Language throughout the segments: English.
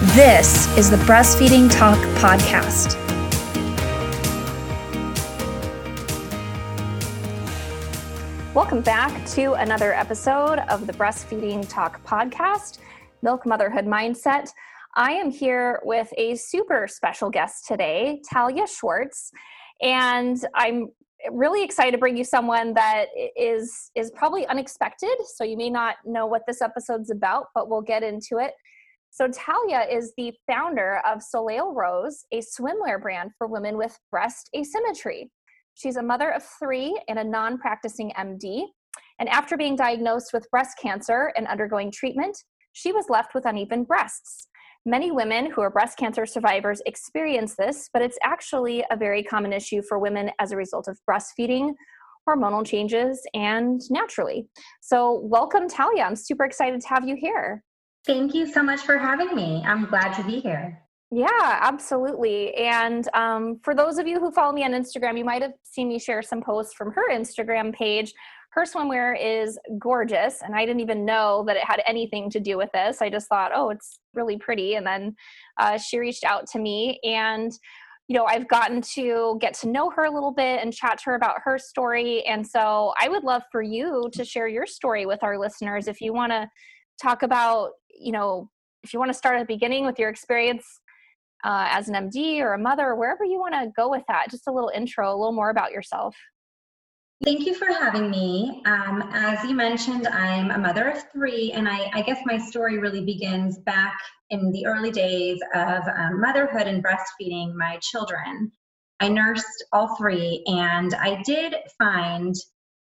This is the Breastfeeding Talk Podcast. Welcome back to another episode of the Breastfeeding Talk Podcast, Milk Motherhood Mindset. I am here with a super special guest today, Talia Schwartz, and I'm really excited to bring you someone that is is probably unexpected so you may not know what this episode's about but we'll get into it so, Talia is the founder of Soleil Rose, a swimwear brand for women with breast asymmetry. She's a mother of three and a non practicing MD. And after being diagnosed with breast cancer and undergoing treatment, she was left with uneven breasts. Many women who are breast cancer survivors experience this, but it's actually a very common issue for women as a result of breastfeeding, hormonal changes, and naturally. So, welcome, Talia. I'm super excited to have you here. Thank you so much for having me. I'm glad to be here. Yeah, absolutely. And um, for those of you who follow me on Instagram, you might have seen me share some posts from her Instagram page. Her swimwear is gorgeous, and I didn't even know that it had anything to do with this. I just thought, oh, it's really pretty. And then uh, she reached out to me, and you know, I've gotten to get to know her a little bit and chat to her about her story. And so I would love for you to share your story with our listeners if you want to talk about you know, if you want to start at the beginning with your experience uh, as an MD or a mother, or wherever you want to go with that, just a little intro, a little more about yourself. Thank you for having me. Um, as you mentioned, I'm a mother of three, and I, I, guess my story really begins back in the early days of um, motherhood and breastfeeding my children. I nursed all three, and I did find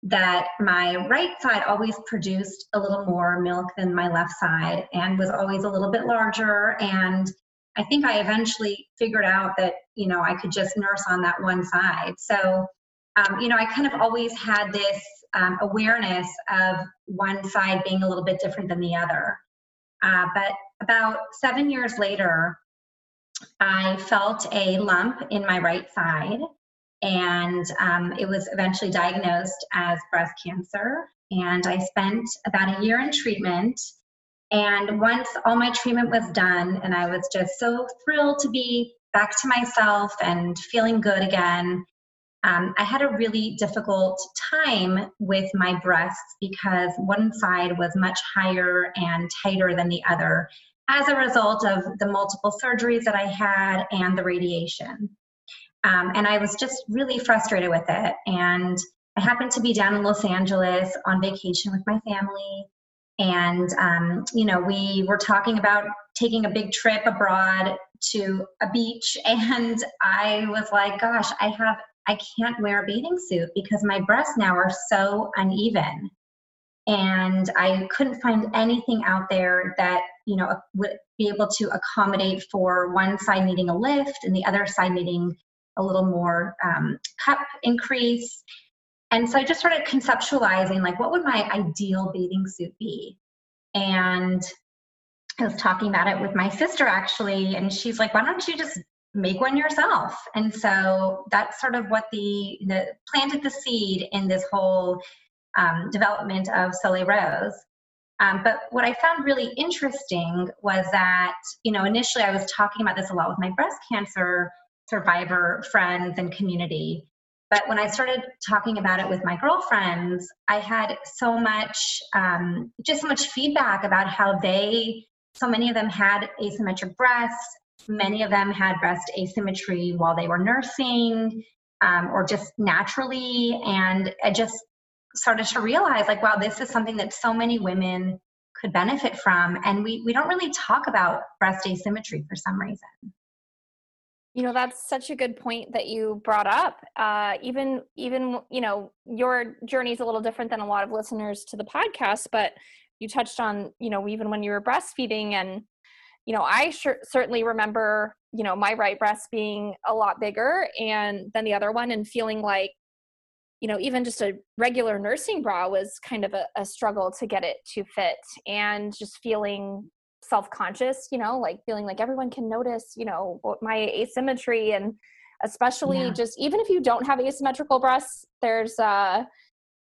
that my right side always produced a little more milk than my left side and was always a little bit larger. And i think i eventually figured out that you know i could just nurse on that one side. So um, you know i kind of always had this um, awareness of one side being a little bit different than the other. Uh, but about seven years later i felt a lump in my right side and um, it was eventually diagnosed as breast cancer. And I spent about a year in treatment. And once all my treatment was done, and I was just so thrilled to be back to myself and feeling good again, um, I had a really difficult time with my breasts because one side was much higher and tighter than the other as a result of the multiple surgeries that I had and the radiation. Um, and I was just really frustrated with it. And I happened to be down in Los Angeles on vacation with my family. And, um, you know, we were talking about taking a big trip abroad to a beach. And I was like, gosh, I have, I can't wear a bathing suit because my breasts now are so uneven. And I couldn't find anything out there that, you know, would be able to accommodate for one side needing a lift and the other side needing a little more um, cup increase. And so I just started conceptualizing like, what would my ideal bathing suit be? And I was talking about it with my sister actually, and she's like, why don't you just make one yourself? And so that's sort of what the, the planted the seed in this whole um, development of Soleil Rose. Um, but what I found really interesting was that, you know, initially I was talking about this a lot with my breast cancer survivor friends and community. But when I started talking about it with my girlfriends, I had so much, um, just so much feedback about how they, so many of them had asymmetric breasts. Many of them had breast asymmetry while they were nursing um, or just naturally. And I just started to realize, like, wow, this is something that so many women could benefit from. And we, we don't really talk about breast asymmetry for some reason. You know, that's such a good point that you brought up. Uh, even, even, you know, your journey is a little different than a lot of listeners to the podcast, but you touched on, you know, even when you were breastfeeding and, you know, I certainly remember, you know, my right breast being a lot bigger and than the other one and feeling like, you know, even just a regular nursing bra was kind of a, a struggle to get it to fit and just feeling self-conscious, you know, like feeling like everyone can notice, you know, my asymmetry and especially yeah. just even if you don't have asymmetrical breasts, there's uh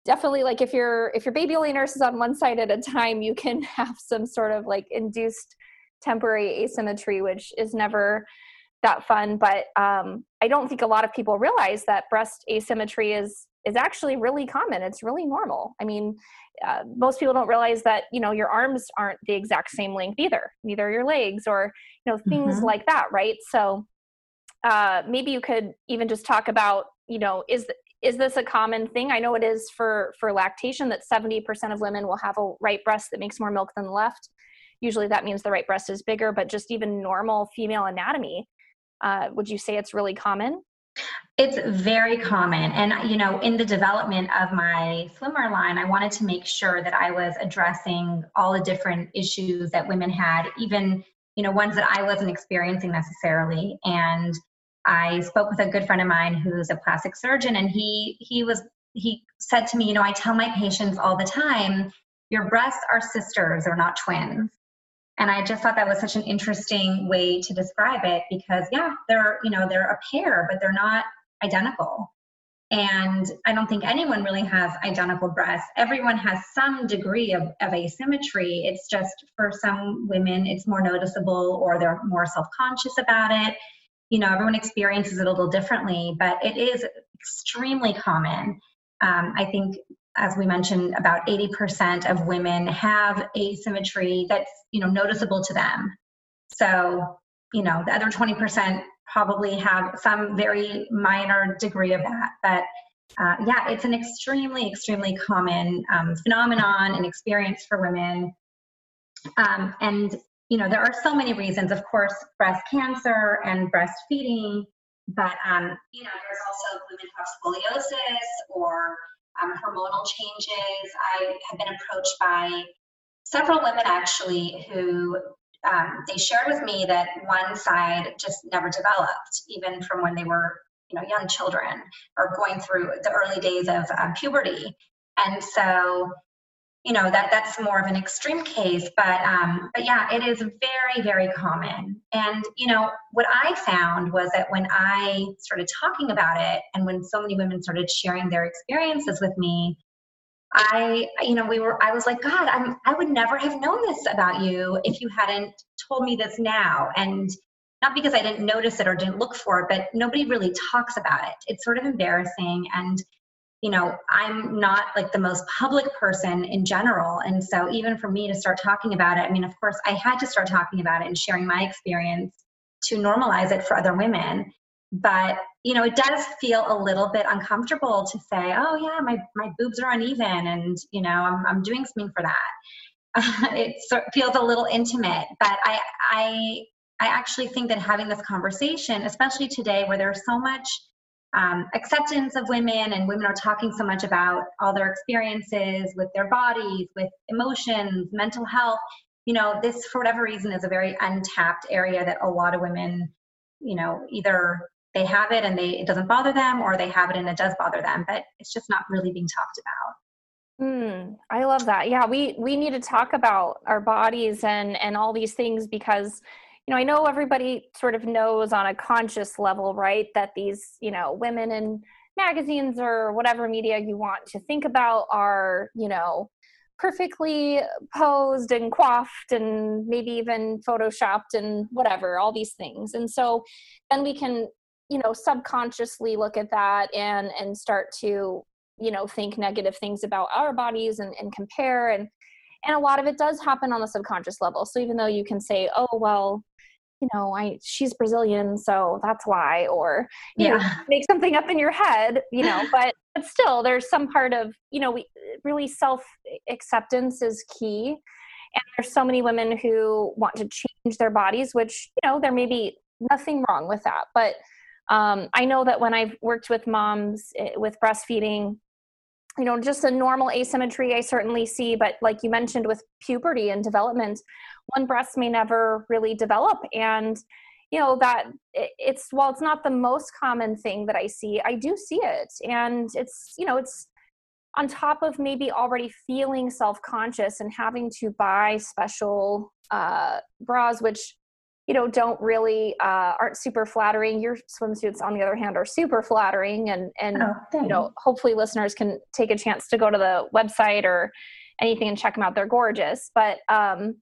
definitely like if your if your baby only nurses on one side at a time, you can have some sort of like induced temporary asymmetry, which is never that fun. But um, I don't think a lot of people realize that breast asymmetry is is actually really common. It's really normal. I mean, uh, most people don't realize that you know your arms aren't the exact same length either, neither your legs or you know things mm-hmm. like that, right? So uh, maybe you could even just talk about you know is is this a common thing? I know it is for for lactation that 70% of women will have a right breast that makes more milk than the left usually that means the right breast is bigger but just even normal female anatomy uh, would you say it's really common it's very common. And you know in the development of my swimwear line i wanted to make sure that i was addressing all the different issues that women had even you know ones that i wasn't experiencing necessarily. And i spoke with a good friend of mine who's a plastic surgeon and he he was he said to me you know i tell my patients all the time your breasts are sisters they're not twins. And i just thought that was such an interesting way to describe it because yeah they're you know they're a pair but they're not identical. And i don't think anyone really has identical breasts. Everyone has some degree of, of asymmetry. It's just for some women it's more noticeable or they're more self-conscious about it. You know everyone experiences it a little differently but it is extremely common. Um, i think as we mentioned, about 80% of women have asymmetry that's, you know, noticeable to them. So, you know, the other 20% probably have some very minor degree of that. But uh, yeah, it's an extremely, extremely common um, phenomenon and experience for women. Um, and, you know, there are so many reasons, of course, breast cancer and breastfeeding, but, um, you know, there's also women who have scoliosis or um, hormonal changes. I have been approached by several women actually who um, they shared with me that one side just never developed, even from when they were you know young children or going through the early days of puberty. And so you know that that's more of an extreme case but um, but yeah it is very very common and you know what i found was that when i started talking about it and when so many women started sharing their experiences with me i you know we were i was like god i'm i would never have known this about you if you hadn't told me this now and not because i didn't notice it or didn't look for it but nobody really talks about it it's sort of embarrassing and you know, I'm not like the most public person in general. And so, even for me to start talking about it, I mean, of course, I had to start talking about it and sharing my experience to normalize it for other women. But, you know, it does feel a little bit uncomfortable to say, oh, yeah, my, my boobs are uneven and, you know, I'm, I'm doing something for that. it feels a little intimate. But I, I, I actually think that having this conversation, especially today where there's so much um, acceptance of women and women are talking so much about all their experiences with their bodies with emotions mental health you know this for whatever reason is a very untapped area that a lot of women you know either they have it and they it doesn't bother them or they have it and it does bother them but it's just not really being talked about Mm, I love that. Yeah, we we need to talk about our bodies and and all these things because you know, I know everybody sort of knows on a conscious level, right, that these, you know, women in magazines or whatever media you want to think about are, you know, perfectly posed and coiffed and maybe even photoshopped and whatever, all these things. And so then we can, you know, subconsciously look at that and and start to, you know, think negative things about our bodies and, and compare and and a lot of it does happen on the subconscious level so even though you can say oh well you know, I she's Brazilian, so that's why, or you yeah. know, make something up in your head, you know, but but still there's some part of, you know, we really self acceptance is key. And there's so many women who want to change their bodies, which, you know, there may be nothing wrong with that. But um, I know that when I've worked with moms eh, with breastfeeding, you know just a normal asymmetry i certainly see but like you mentioned with puberty and development one breast may never really develop. And you know that it's while it's not the most common thing that i see i do see it. And it's you know it's on top of maybe already feeling self-conscious and having to buy special uh, bras which you know don't really uh, aren't super flattering. Your swimsuits on the other hand are super flattering and and oh, you know hopefully listeners can take a chance to go to the website or anything and check them out. They're gorgeous. But um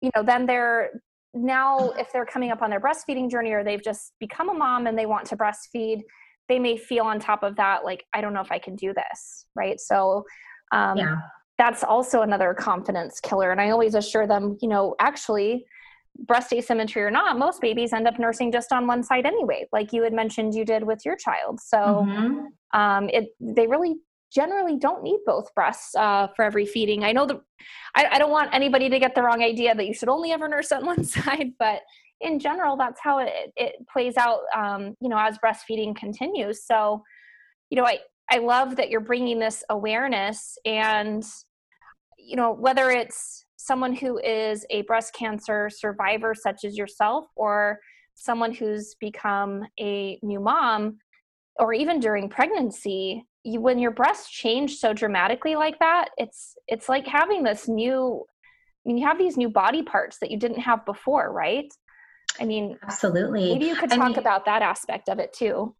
you know then they're now if they're coming up on their breastfeeding journey or they've just become a mom and they want to breastfeed they may feel on top of that like i don't know if i can do this right? So um, yeah. that's also another confidence killer. And i always assure them you know actually breast asymmetry or not most babies end up nursing just on one side anyway like you had mentioned you did with your child so mm-hmm. um, it they really generally don't need both breasts uh, for every feeding. I know that I, I, don't want anybody to get the wrong idea that you should only ever nurse on one side, but in general, that's how it, it plays out, um, you know, as breastfeeding continues. So, you know, I, I love that you're bringing this awareness and, you know, whether it's someone who is a breast cancer survivor, such as yourself, or someone who's become a new mom, or even during pregnancy, you, when your breasts change so dramatically like that, it's it's like having this new. I mean, you have these new body parts that you didn't have before, right? I mean, absolutely. Maybe you could talk I mean, about that aspect of it too.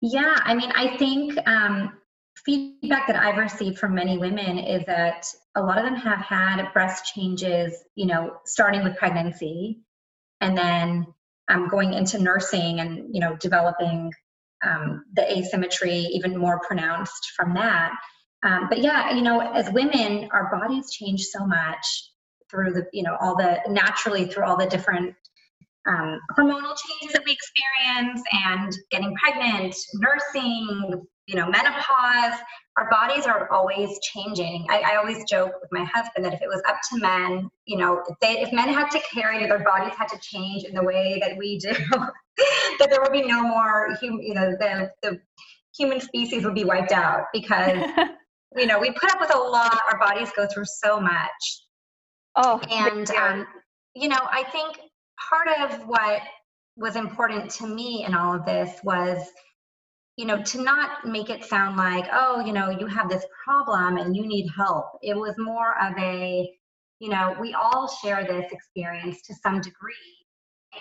Yeah, I mean, I think um, feedback that I've received from many women is that a lot of them have had breast changes, you know, starting with pregnancy and then um, going into nursing and, you know, developing um, the asymmetry even more pronounced from that. Um, but yeah, you know, as women, our bodies change so much through the, you know, all the naturally through all the different um, hormonal changes that we experience and getting pregnant, nursing, you know, menopause. Our bodies are always changing. I, I, always joke with my husband that if it was up to men, you know, if, they, if men had to carry, their bodies had to change in the way that we do, that there would be no more, hum, you know, the, the human species would be wiped out because, you know, we put up with a lot. Our bodies go through so much. Oh, and, um, you know, I think part of what was important to me in all of this was you know to not make it sound like oh you know you have this problem and you need help. It was more of a you know we all share this experience to some degree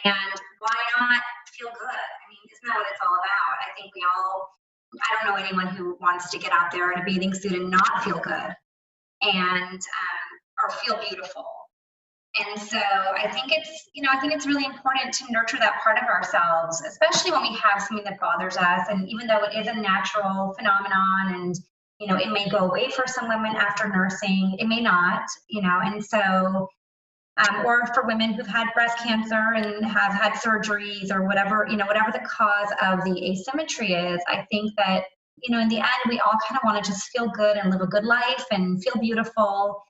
and why not feel good? I mean isn't that what it's all about? I think we all i don't know anyone who wants to get out there in a bathing suit and not feel good and um, or feel beautiful and so I think it's, you know, I think it's really important to nurture that part of ourselves, especially when we have something that bothers us. And even though it is a natural phenomenon and, you know, it may go away for some women after nursing, it may not, you know, and so, um, or for women who've had breast cancer and have had surgeries or whatever, you know, whatever the cause of the asymmetry is, I think that, you know, in the end, we all kind of want to just feel good and live a good life and feel beautiful.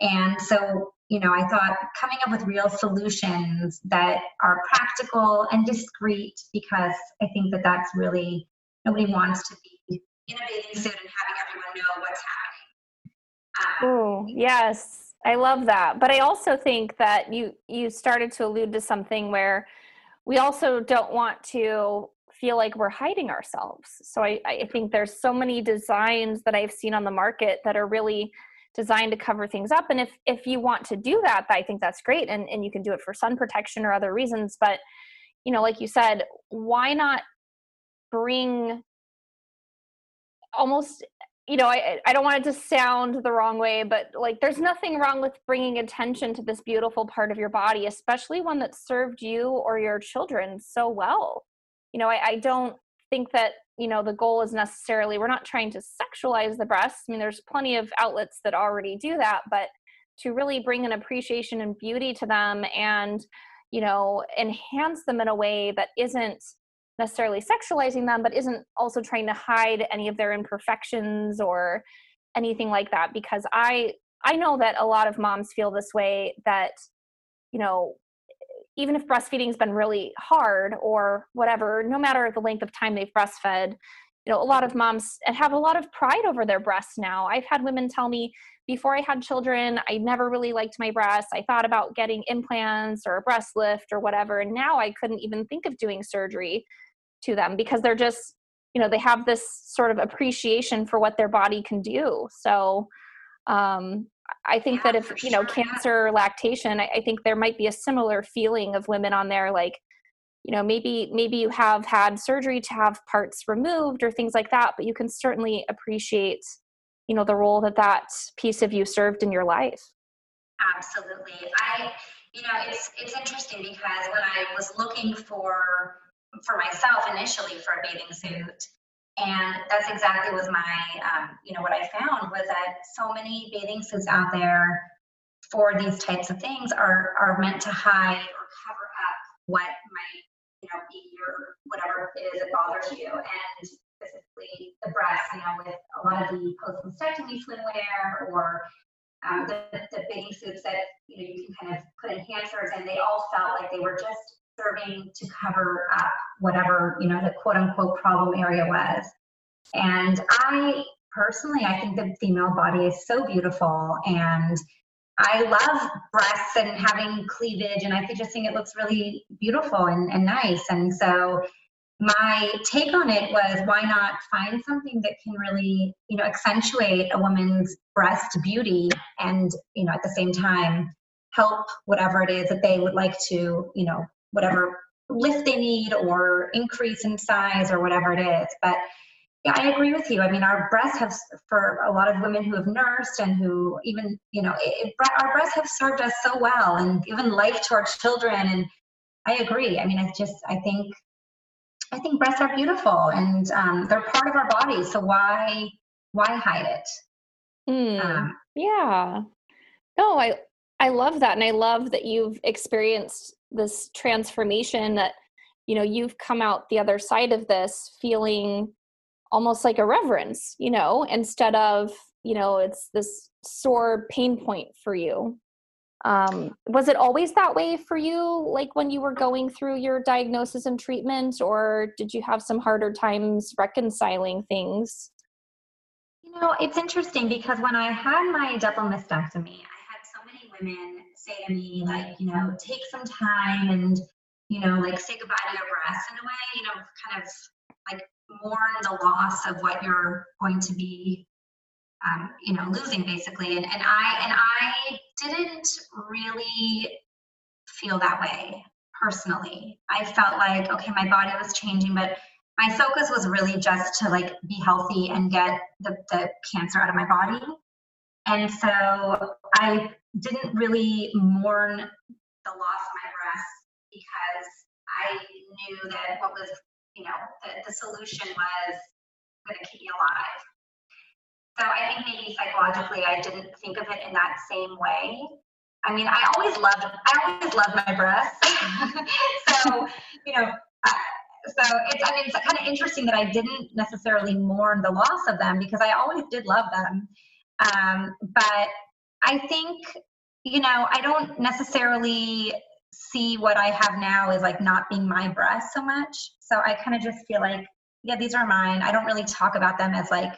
And so you know, I thought coming up with real solutions that are practical and discreet because I think that that's really nobody wants to be in a bathing suit and having everyone know what's happening. Um, oh yes, I love that. But I also think that you you started to allude to something where we also don't want to feel like we're hiding ourselves. So I, I think there's so many designs that I've seen on the market that are really designed to cover things up. And if if you want to do that i think that's great and, and you can do it for sun protection or other reasons. But you know like you said why not bring almost you know I, I don't want it to sound the wrong way but like there's nothing wrong with bringing attention to this beautiful part of your body especially one that served you or your children so well. You know i, I don't think that you know the goal is necessarily we're not trying to sexualize the breasts. I mean there's plenty of outlets that already do that but to really bring an appreciation and beauty to them and you know enhance them in a way that isn't necessarily sexualizing them but isn't also trying to hide any of their imperfections or anything like that. Because i i know that a lot of moms feel this way that you know even if breastfeeding's been really hard or whatever, no matter the length of time they've breastfed, you know a lot of moms have a lot of pride over their breasts now. I've had women tell me before i had children i never really liked my breasts. I thought about getting implants or a breast lift or whatever and now i couldn't even think of doing surgery to them because they're just you know they have this sort of appreciation for what their body can do. So um, i think yeah, that if you know sure, cancer lactation I, I think there might be a similar feeling of women on there like you know maybe maybe you have had surgery to have parts removed or things like that but you can certainly appreciate you know the role that that piece of you served in your life. Absolutely. I you know it's it's interesting because when i was looking for for myself initially for a bathing suit and that's exactly was my um, you know what i found was that so many bathing suits out there for these types of things are are meant to hide or cover up what might you know, be your whatever it is that bothers you. And specifically the breast, you know, with a lot of the post mastectomy swimwear or um, the, the bathing suits that you know you can kind of put enhancers and they all felt like they were just serving to cover up whatever you know the quote unquote problem area was. And I personally, I think the female body is so beautiful and I love breasts and having cleavage, and I just think it looks really beautiful and, and nice. And so my take on it was why not find something that can really, you know, accentuate a woman's breast beauty and, you know, at the same time help whatever it is that they would like to, you know, whatever lift they need or increase in size or whatever it is. But yeah, I agree with you. I mean, our breasts have, for a lot of women who have nursed and who even, you know, it, our breasts have served us so well and given life to our children. And I agree. I mean, I just, I think, I think breasts are beautiful and um, they're part of our body. So why, why hide it? Mm, um, yeah. No, I, I love that. And I love that you've experienced this transformation that, you know, you've come out the other side of this feeling almost like a reverence, you know, instead of, you know, it's this sore pain point for you. Um, was it always that way for you, like when you were going through your diagnosis and treatment, or did you have some harder times reconciling things? You know, it's interesting because when I had my double mastectomy, I had so many women say to me, like, you know, take some time and, you know, like say goodbye to your breasts in a way, you know, kind of like mourn the loss of what you're going to be um, you know losing basically. And, and i and i didn't really feel that way personally. I felt like okay my body was changing but my focus was really just to like be healthy and get the, the cancer out of my body. And so i didn't really mourn the loss of my breast because i knew that what was you know, the, solution was going to keep me alive. So I think maybe psychologically I didn't think of it in that same way. I mean, I always loved, I always loved my breasts. so, you know, so it's, I mean, it's kind of interesting that I didn't necessarily mourn the loss of them because I always did love them. Um, but I think, you know, I don't necessarily see what I have now as like not being my breast so much. So I kind of just feel like, yeah, these are mine. I don't really talk about them as like,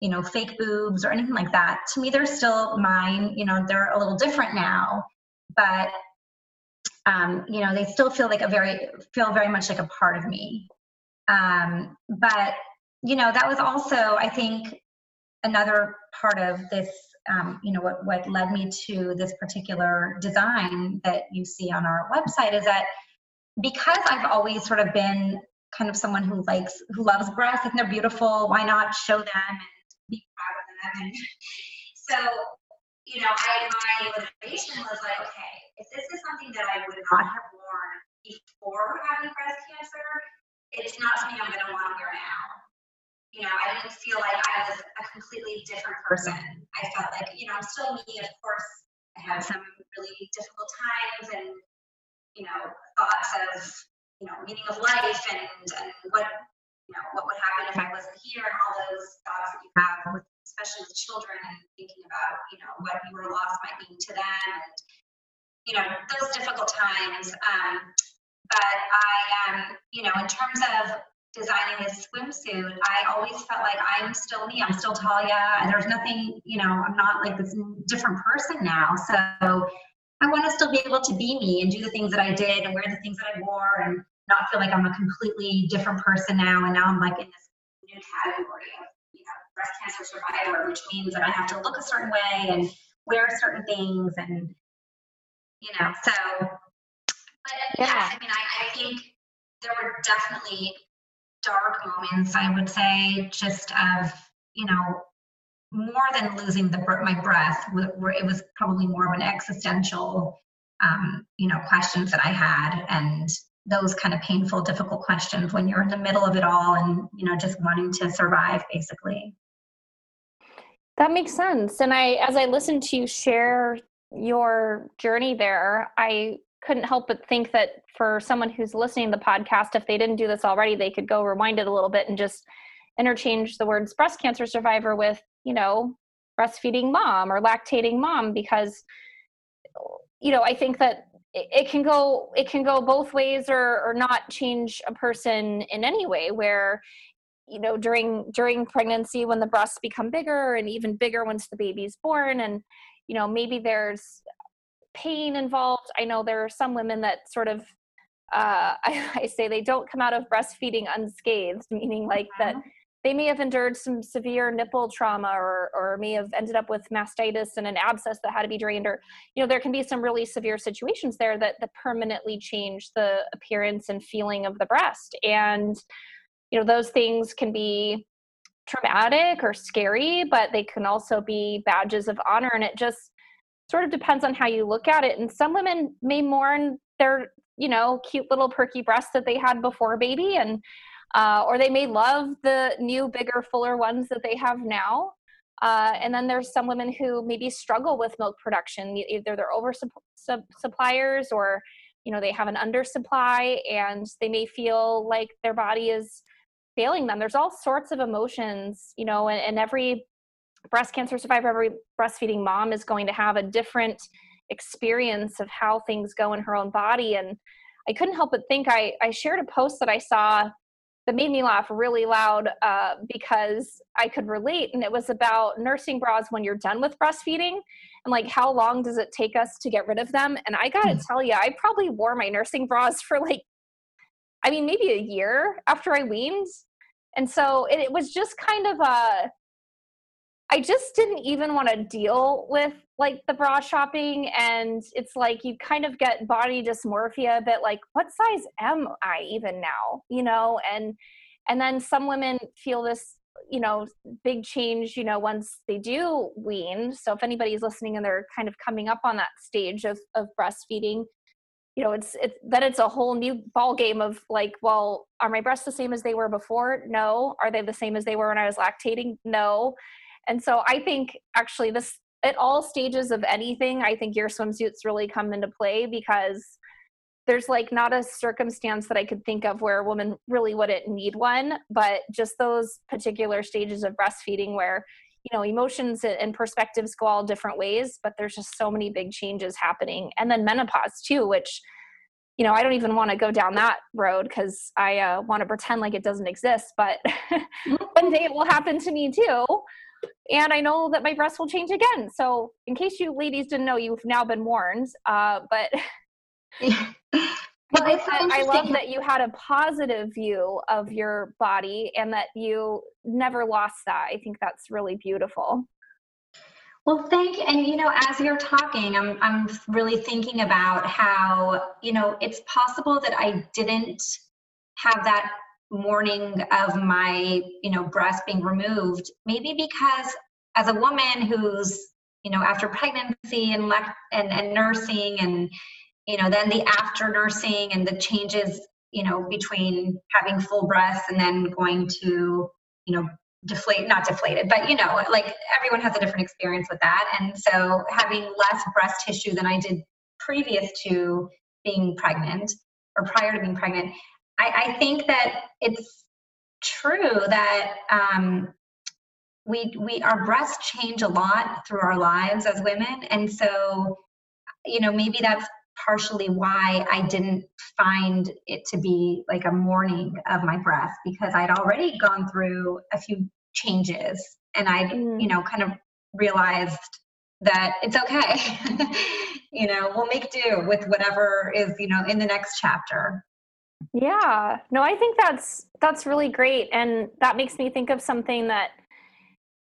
you know, fake boobs or anything like that. To me, they're still mine. You know, they're a little different now, but um, you know, they still feel like a very feel very much like a part of me. Um, but you know, that was also, I think, another part of this um, you know what what led me to this particular design that you see on our website is that because I've always sort of been kind of someone who likes who loves breasts and they're beautiful why not show them and be proud of them? And so you know I my motivation was like okay if this is something that I would not have worn before having breast cancer it's not something I'm going to want to wear now you know, I didn't feel like I was a completely different person. I felt like, you know, I'm still me. Of course, I had some really difficult times and, you know, thoughts of, you know, meaning of life and, and what, you know, what would happen if I wasn't here and all those thoughts that you have with, especially with children and thinking about, you know, what your loss might mean to them and, you know, those difficult times. Um, but I, um, you know, in terms of designing this swimsuit, I always felt like I'm still me. I'm still Talia. And there's nothing, you know, I'm not like this different person now. So I want to still be able to be me and do the things that I did and wear the things that I wore and not feel like I'm a completely different person now. And now I'm like in this new category of, you know, breast cancer survivor, which means that I have to look a certain way and wear certain things and, you know, so. But yeah, yes, I mean, I, I think there were definitely dark moments, I would say, just of, you know, more than losing the my breath, where it was probably more of an existential, um, you know, questions that I had, and those kind of painful, difficult questions when you're in the middle of it all, and you know, just wanting to survive, basically. That makes sense. And I, as I listened to you share your journey there, I couldn't help but think that for someone who's listening to the podcast, if they didn't do this already, they could go rewind it a little bit and just interchange the words breast cancer survivor with, you know, breastfeeding mom or lactating mom because you know, I think that it, can go it can go both ways or or not change a person in any way where you know during during pregnancy when the breasts become bigger and even bigger once the baby's born and you know maybe there's pain involved. I know there are some women that sort of, uh, I, I, say they don't come out of breastfeeding unscathed, meaning like that uh-huh. they may have endured some severe nipple trauma or, or may have ended up with mastitis and an abscess that had to be drained or you know there can be some really severe situations there that, that permanently change the appearance and feeling of the breast and you know those things can be traumatic or scary but they can also be badges of honor and it just sort of depends on how you look at it. And some women may mourn their, you know, cute little perky breasts that they had before baby, and uh, or they may love the new, bigger, fuller ones that they have now. Uh, and then there's some women who maybe struggle with milk production, either they're over sub- suppliers or you know they have an undersupply, and they may feel like their body is failing them. There's all sorts of emotions, you know, and, and every breast cancer survivor, every breastfeeding mom is going to have a different experience of how things go in her own body. And I couldn't help but think I, I shared a post that I saw that made me laugh really loud uh, because I could relate. And it was about nursing bras when you're done with breastfeeding and like how long does it take us to get rid of them. And I got to mm. tell you, I probably wore my nursing bras for like, I mean, maybe a year after I weaned. And so it, it was just kind of a, I just didn't even want to deal with like the bra shopping and it's like you kind of get body dysmorphia a bit like what size am I even now you know? And and then some women feel this you know big change you know once they do wean. So if anybody's listening and they're kind of coming up on that stage of of breastfeeding you know it's it's then it's a whole new ball game of like well are my breasts the same as they were before? No. Are they the same as they were when i was lactating? No and so I think actually this at all stages of anything, I think your swimsuits really come into play because there's like not a circumstance that I could think of where a woman really wouldn't need one, but just those particular stages of breastfeeding where you know emotions and perspectives go all different ways but there's just so many big changes happening. And then menopause too which you know i don't even want to go down that road because i uh, want to pretend like it doesn't exist but one day it will happen to me too and I know that my breasts will change again. So, in case you ladies didn't know, you've now been warned. Uh, but well, I love that you had a positive view of your body and that you never lost that. I think that's really beautiful. Well, thank you. And you know, as you're talking, I'm I'm really thinking about how you know it's possible that I didn't have that mourning of my you know breast being removed maybe because as a woman who's you know after pregnancy and and, and nursing and you know then the after nursing and the changes you know between having full breasts and then going to you know deflate not deflated but you know like everyone has a different experience with that. And so having less breast tissue than i did previous to being pregnant or prior to being pregnant I, I think that it's true that um, we we our breasts change a lot through our lives as women, and so you know maybe that's partially why I didn't find it to be like a mourning of my breath because I'd already gone through a few changes and I, mm. you know, kind of realized that it's okay. you know, we'll make do with whatever is, you know, in the next chapter. Yeah. No, I think that's that's really great and that makes me think of something that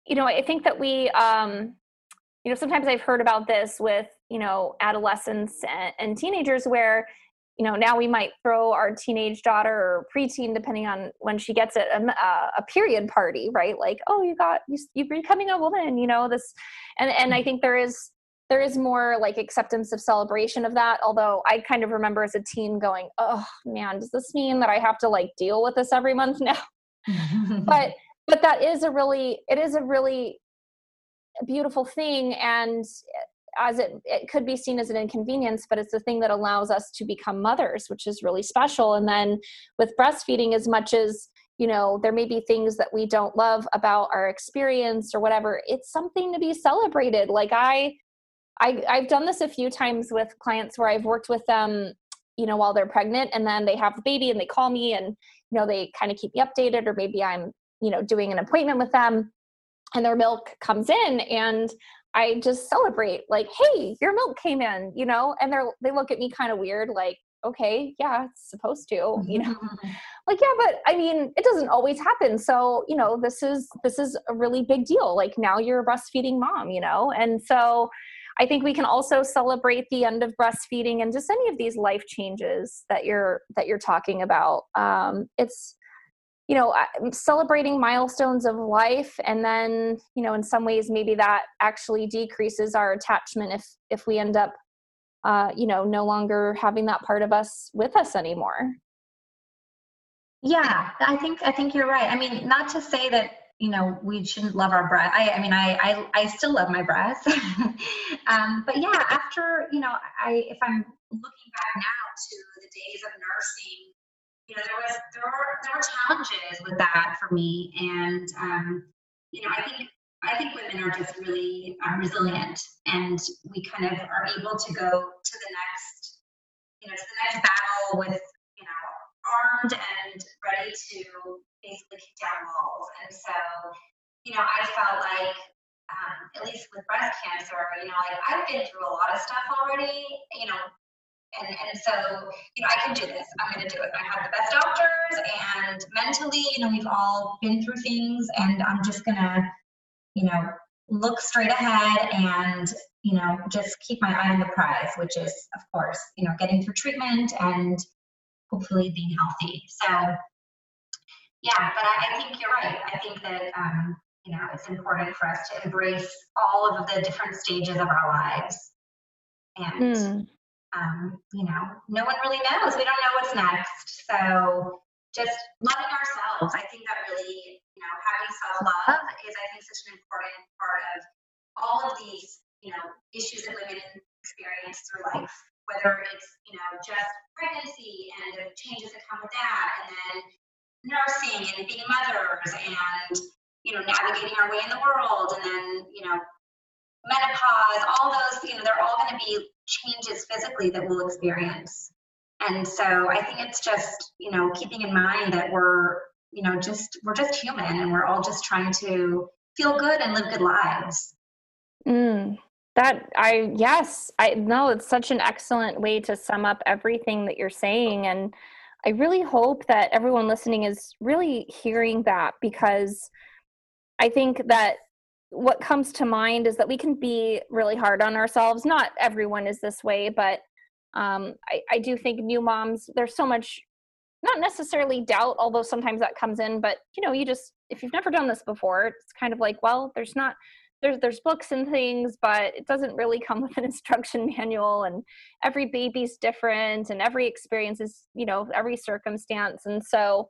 you know, I think that we um you know, sometimes I've heard about this with, you know, adolescents and, and teenagers where you know now we might throw our teenage daughter or preteen depending on when she gets it a, a, period party right like oh you got you, you're becoming a woman you know this and and i think there is there is more like acceptance of celebration of that although i kind of remember as a teen going oh man does this mean that i have to like deal with this every month now but but that is a really it is a really beautiful thing and as it, it could be seen as an inconvenience, but it's the thing that allows us to become mothers, which is really special. And then with breastfeeding, as much as you know there may be things that we don't love about our experience or whatever it's something to be celebrated like i, I i've done this a few times with clients where i've worked with them you know while they're pregnant and then they have the baby and they call me and you know they kind of keep me updated or maybe i'm you know doing an appointment with them and their milk comes in and I just celebrate like, hey, your milk came in, you know, and they're they look at me kind of weird, like, okay, yeah, it's supposed to, mm-hmm. you know. like, yeah, but I mean, it doesn't always happen. So, you know, this is this is a really big deal. Like now you're a breastfeeding mom, you know? And so I think we can also celebrate the end of breastfeeding and just any of these life changes that you're that you're talking about. Um, it's you know celebrating milestones of life and then you know in some ways maybe that actually decreases our attachment if if we end up uh you know no longer having that part of us with us anymore yeah i think i think you're right i mean not to say that you know we shouldn't love our breath i i mean i i, I still love my breath um but yeah after you know i if i'm looking back now to the days of nursing you know, there was there were there were challenges with that for me, and um, you know, I think I think women are just really um, resilient, and we kind of are able to go to the next, you know, to the next battle with you know armed and ready to basically kick down walls. And so, you know, I felt like um, at least with breast cancer, you know, like I've been through a lot of stuff already, you know, and, and so, you know, I can do this. I'm going to do it. I have the best doctors, and mentally, you know, we've all been through things, and I'm just going to, you know, look straight ahead and, you know, just keep my eye on the prize, which is, of course, you know, getting through treatment and hopefully being healthy. So, yeah, but I, I think you're right. I think that, um, you know, it's important for us to embrace all of the different stages of our lives. And, mm um, you know, no one really knows. We don't know what's next. So just loving ourselves, I think that really, you know, having self love is, I think, such an important part of all of these, you know, issues that women experience through life. Whether it's, you know, just pregnancy and the changes that come with that, and then nursing and being mothers and, you know, navigating our way in the world, and then, you know, menopause, all those, you know, they're all going to be changes physically that we'll experience. And so I think it's just, you know, keeping in mind that we're, you know, just, we're just human and we're all just trying to feel good and live good lives. Mm, that I, yes, I know it's such an excellent way to sum up everything that you're saying. And I really hope that everyone listening is really hearing that because I think that what comes to mind is that we can be really hard on ourselves. Not everyone is this way, but um, I, I do think new moms, there's so much, not necessarily doubt, although sometimes that comes in, but you know, you just, if you've never done this before, it's kind of like, well, there's not, there's there's books and things but it doesn't really come with an instruction manual and every baby's different and every experience is you know every circumstance and so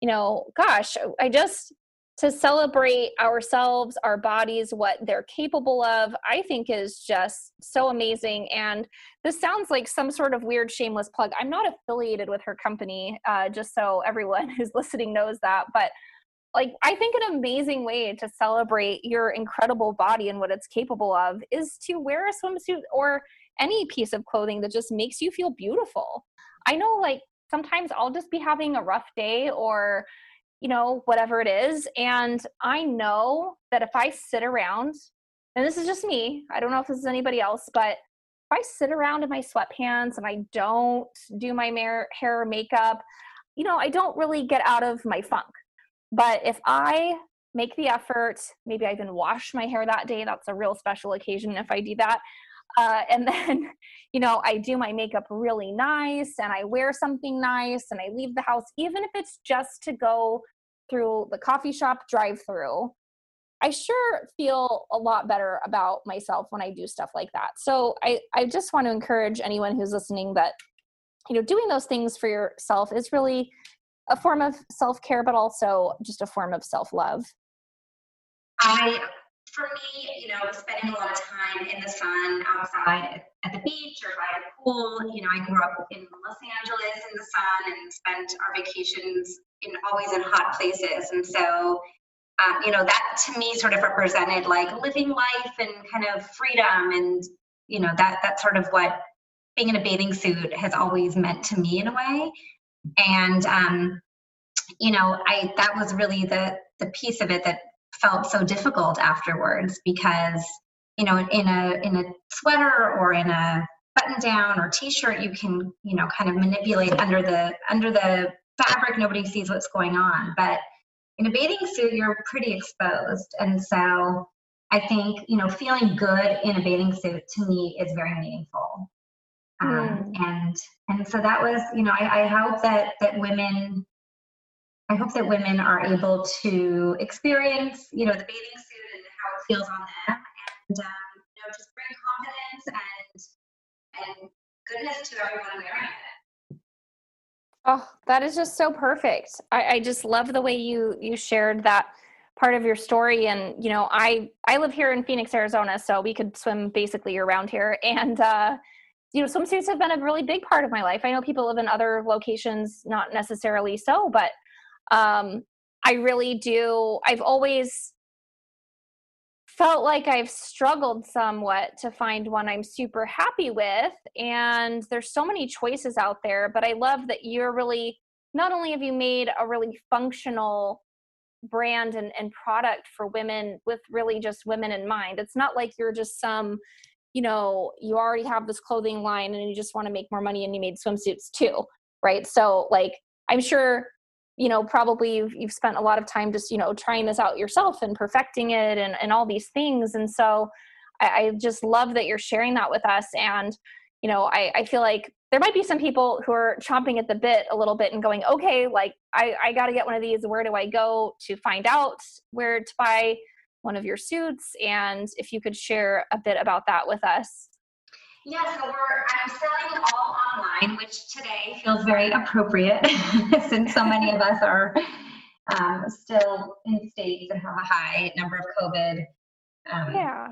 you know gosh i just to celebrate ourselves, our bodies, what they're capable of, I think is just so amazing. And this sounds like some sort of weird, shameless plug. I'm not affiliated with her company, uh, just so everyone who's listening knows that. But like, I think an amazing way to celebrate your incredible body and what it's capable of is to wear a swimsuit or any piece of clothing that just makes you feel beautiful. I know like sometimes I'll just be having a rough day or you know, whatever it is. And I know that if I sit around, and this is just me, I don't know if this is anybody else, but if I sit around in my sweatpants and I don't do my hair or makeup, you know, I don't really get out of my funk. But if I make the effort, maybe I even wash my hair that day, that's a real special occasion if I do that. Uh, and then, you know, I do my makeup really nice and I wear something nice and I leave the house, even if it's just to go through the coffee shop drive through. I sure feel a lot better about myself when I do stuff like that. So I, I just want to encourage anyone who's listening that, you know, doing those things for yourself is really a form of self care, but also just a form of self love. I for me, you know, spending a lot of time in the sun outside at the beach or by the pool. You know, I grew up in Los Angeles in the sun and spent our vacations in always in hot places. And so, um, you know, that to me sort of represented like living life and kind of freedom. And, you know, that that's sort of what being in a bathing suit has always meant to me in a way. And, um, you know, I that was really the the piece of it that felt so difficult afterwards because you know in a in a sweater or in a button down or t-shirt you can you know kind of manipulate under the under the fabric. Nobody sees what's going on. But in a bathing suit you're pretty exposed. And so i think you know feeling good in a bathing suit to me is very meaningful um, mm. and and so that was you know I, I hope that that women I hope that women are able to experience, you know, the bathing suit and how it feels on them, and um, you know, just bring confidence and and goodness to everyone wearing it. Oh, that is just so perfect. I, I just love the way you you shared that part of your story and you know i i live here in phoenix arizona so we could swim basically around here and uh you know swimsuits have been a really big part of my life i know people live in other locations not necessarily so but um, I really do. I've always felt like I've struggled somewhat to find one I'm super happy with. And there's so many choices out there, but I love that you're really, not only have you made a really functional brand and, and product for women with really just women in mind. It's not like you're just some, you know, you already have this clothing line and you just want to make more money and you made swimsuits too. Right. So, like, I'm sure you know probably you've, you've spent a lot of time just you know trying this out yourself and perfecting it and, and all these things and so I, I just love that you're sharing that with us and you know I, I feel like there might be some people who are chomping at the bit a little bit and going okay like i, I got to get one of these where do i go to find out where to buy one of your suits and if you could share a bit about that with us yeah, so we're I'm selling all online, which today feels very appropriate since so many of us are um, still in states that have a high number of COVID. Um, yeah.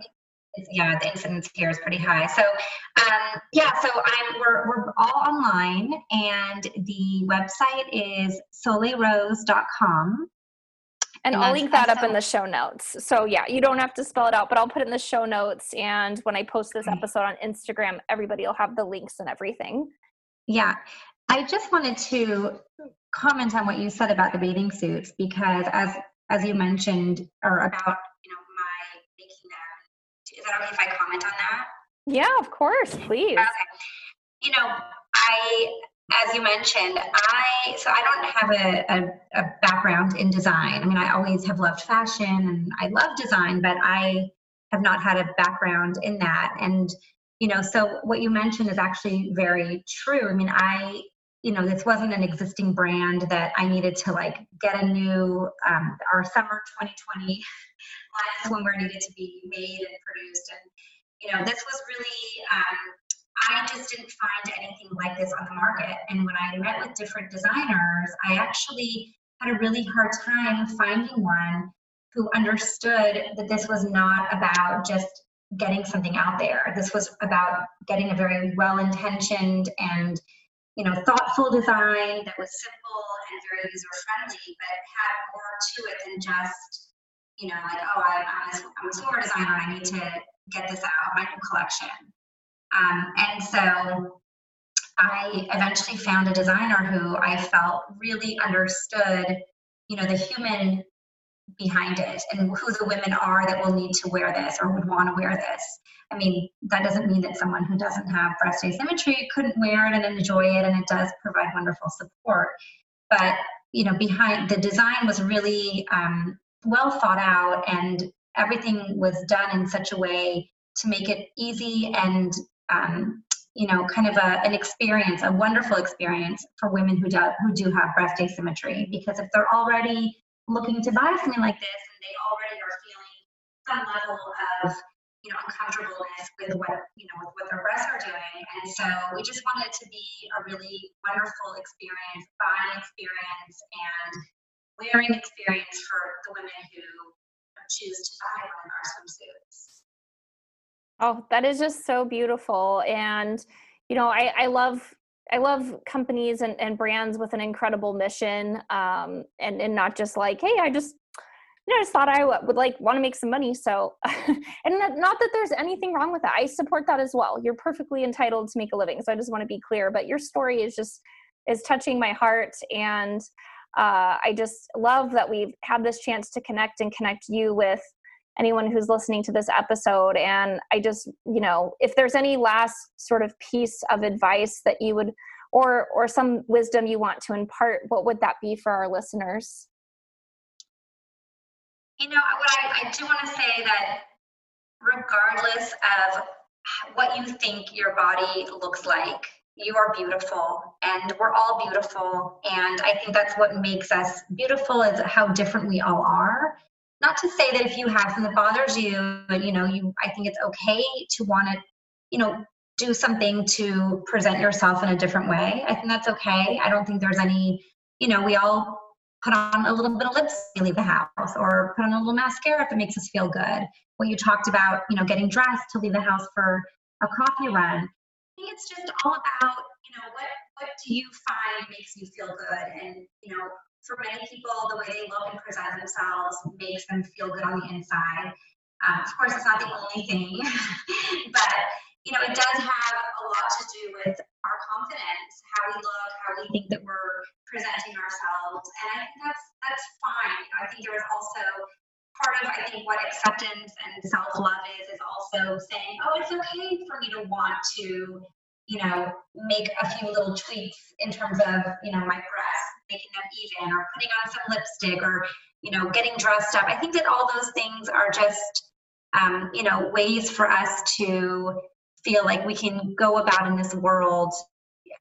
yeah, the incidence here is pretty high. So, um, yeah, so I'm we're we're all online, and the website is soleilrose.com. And I'll link that up in the show notes. So yeah, you don't have to spell it out, but I'll put it in the show notes. And when I post this mm-hmm. episode on Instagram, everybody will have the links and everything. Yeah. I just wanted to comment on what you said about the bathing suits because as as you mentioned or about you know my making them is that okay if I comment on that? Yeah, of course, please. Okay. You know, I as you mentioned, I so I don't have a, a, a, background in design. I mean, I always have loved fashion and I love design, but I have not had a background in that. And you know, so what you mentioned is actually very true. I mean, I you know, this wasn't an existing brand that I needed to like get a new um, our summer 2020 line of swimwear needed to be made and produced, and you know, this was really um, I just didn't find anything like this on the market. And when I met with different designers, I actually had a really hard time finding one who understood that this was not about just getting something out there. This was about getting a very well intentioned and you know thoughtful design that was simple and very user friendly, but had more to it than just you know like oh I, am a, I'm a swimwear designer and I need to get this out my new collection. Um, and so I eventually found a designer who I felt really understood, you know, the human behind it and who the women are that will need to wear this or would want to wear this. I mean, that doesn't mean that someone who doesn't have breast asymmetry couldn't wear it and enjoy it, and it does provide wonderful support. But you know, behind the design was really um, well thought out, and everything was done in such a way to make it easy and um, you know, kind of a, an experience, a wonderful experience for women who do who do have breast asymmetry. Because if they're already looking to buy something like this and they already are feeling some level of you know uncomfortableness with what you know with what their breasts are doing and so we just wanted it to be a really wonderful experience buying experience and wearing experience for the women who choose to buy one of our swimsuits oh that is just so beautiful and you know i i love I love companies and, and brands with an incredible mission, um, and and not just like, hey, I just you know, just thought I would like want to make some money. So, and that, not that there's anything wrong with that. I support that as well. You're perfectly entitled to make a living. So I just want to be clear. But your story is just is touching my heart, and uh, I just love that we've had this chance to connect and connect you with anyone who's listening to this episode. And I just, you know, if there's any last sort of piece of advice that you would, or or some wisdom you want to impart, what would that be for our listeners? You know, what I, I do want to say that regardless of what you think your body looks like, you are beautiful and we're all beautiful. And I think that's what makes us beautiful is how different we all are not to say that if you have something that bothers you but you know you i think it's okay to want to you know do something to present yourself in a different way. I think that's okay. I don't think there's any you know we all put on a little bit of lipstick to leave the house or put on a little mascara if it makes us feel good. What you talked about you know getting dressed to leave the house for a coffee run i think it's just all about you know what what do you find makes you feel good and you know for many people, the way they look and present themselves makes them feel good on the inside. Um, of course, it's not the only thing, but you know, it does have a lot to do with our confidence, how we look, how we think that we're presenting ourselves, and I think that's that's fine. I think there is also part of I think what acceptance and self love is is also saying, oh, it's okay for me to want to, you know, make a few little tweaks in terms of you know my breasts making them even or putting on some lipstick or you know getting dressed up. I think that all those things are just um, you know ways for us to feel like we can go about in this world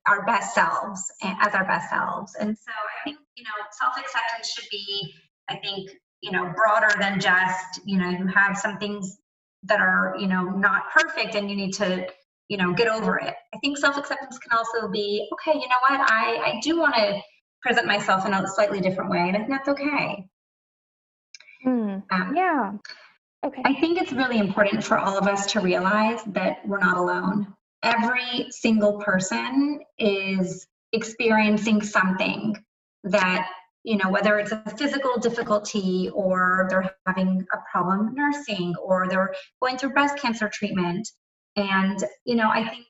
our best selves as our best selves. And so i think you know self-acceptance should be i think you know broader than just you know you have some things that are you know not perfect and you need to you know get over it. I think self-acceptance can also be okay you know what? I i do want to present myself in a slightly different way, and I think that's okay. Mm, um, yeah. Okay. I think it's really important for all of us to realize that we're not alone. Every single person is experiencing something that, you know, whether it's a physical difficulty or they're having a problem nursing or they're going through breast cancer treatment. And, you know, I think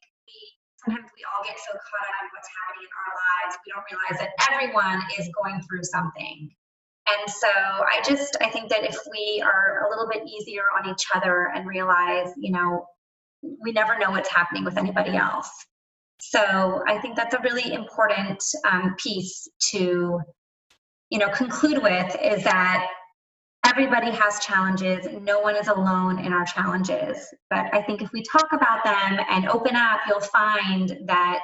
sometimes we all get so caught up in what's happening in our lives, we don't realize that everyone is going through something. And so I just, I think that if we are a little bit easier on each other and realize, you know, we never know what's happening with anybody else. So I think that's a really important um, piece to, you know, conclude with is that everybody has challenges. No one is alone in our challenges. But I think if we talk about them and open up, you'll find that,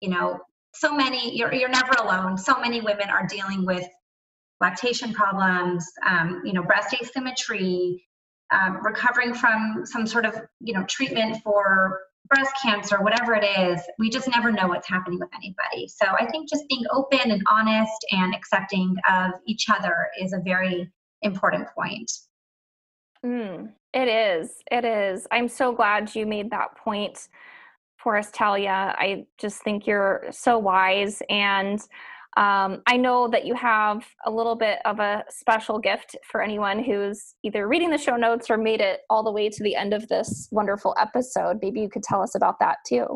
you know, so many, you're, you're never alone. So many women are dealing with lactation problems, um, you know, breast asymmetry, um, recovering from some sort of, you know, treatment for breast cancer, whatever it is, we just never know what's happening with anybody. So I think just being open and honest and accepting of each other is a very important point. Mm, it is. It is. I'm so glad you made that point for us, Talia. I just think you're so wise. And Um, I know that you have a little bit of a special gift for anyone who's either reading the show notes or made it all the way to the end of this wonderful episode. Maybe you could tell us about that too.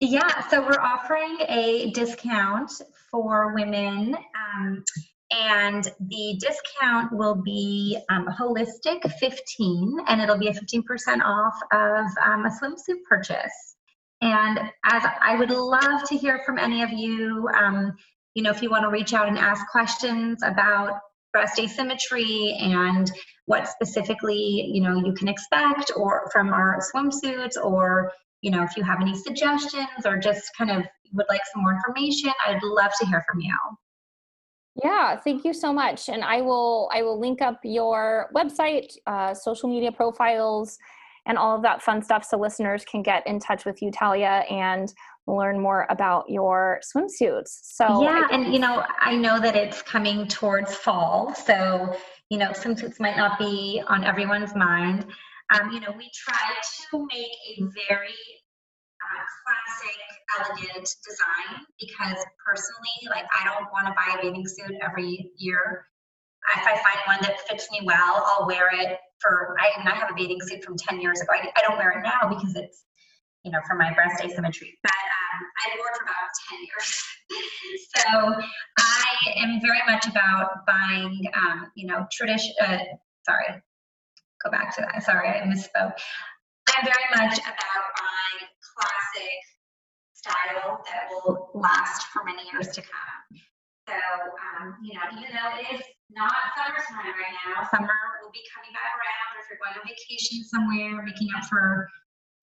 Yeah, so we're offering a discount for women. Um, and the discount will be um, holistic 15 and it'll be a 15% off of um, a swimsuit purchase and as I would love to hear from any of you, um, you know, if you want to reach out and ask questions about breast asymmetry and what specifically, you know, you can expect or from our swimsuits or, you know, if you have any suggestions or just kind of would like some more information, I'd love to hear from you. Yeah, thank you so much. And I will I will link up your website, uh, social media profiles, and all of that fun stuff so listeners can get in touch with you, Talia, and learn more about your swimsuits. So yeah, and you know, I know that it's coming towards fall, so you know, swimsuits might not be on everyone's mind. Um, you know, we try to make a very classic, elegant design because personally, like, I don't want to buy a bathing suit every year. If I find one that fits me well, I'll wear it for I mean I have a bathing suit from 10 years ago. I, I don't wear it now because it's you know for my breast asymmetry, but um, I wore it for about 10 years. so I am very much about buying um, you know tradition. Uh, sorry, go back to that. Sorry, I misspoke. I'm very much about buying classic style that will last for many years to come. So, um, you know, even though it is not summertime right now, summer will be coming back around. If you're going on vacation somewhere, making up for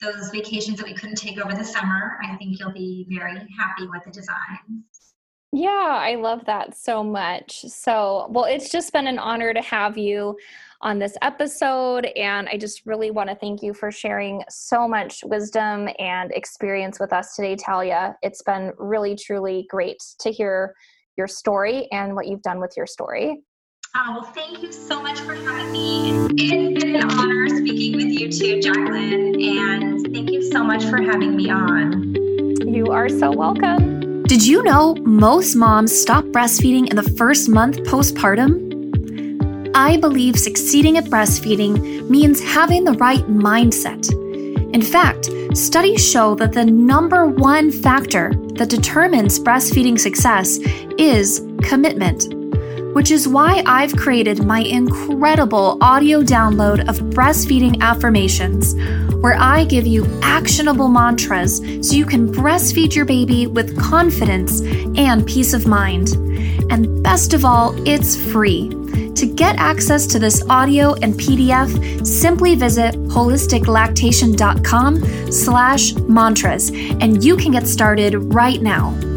those vacations that we couldn't take over the summer, I think you'll be very happy with the designs. Yeah, I love that so much. So, well, it's just been an honor to have you on this episode. And I just really want to thank you for sharing so much wisdom and experience with us today, Talia. It's been really, truly great to hear your story and what you've done with your story. Oh, well, thank you so much for having me. It's been an honor speaking with you too, Jacqueline. And thank you so much for having me on. You are so welcome. Did you know most moms stop breastfeeding in the first month postpartum? I believe succeeding at breastfeeding means having the right mindset. In fact, studies show that the number one factor that determines breastfeeding success is commitment, which is why I've created my incredible audio download of breastfeeding affirmations, where I give you actionable mantras so you can breastfeed your baby with confidence and peace of mind. And best of all, it's free. To get access to this audio and PDF, simply visit holisticlactation.com slash mantras, and you can get started right now.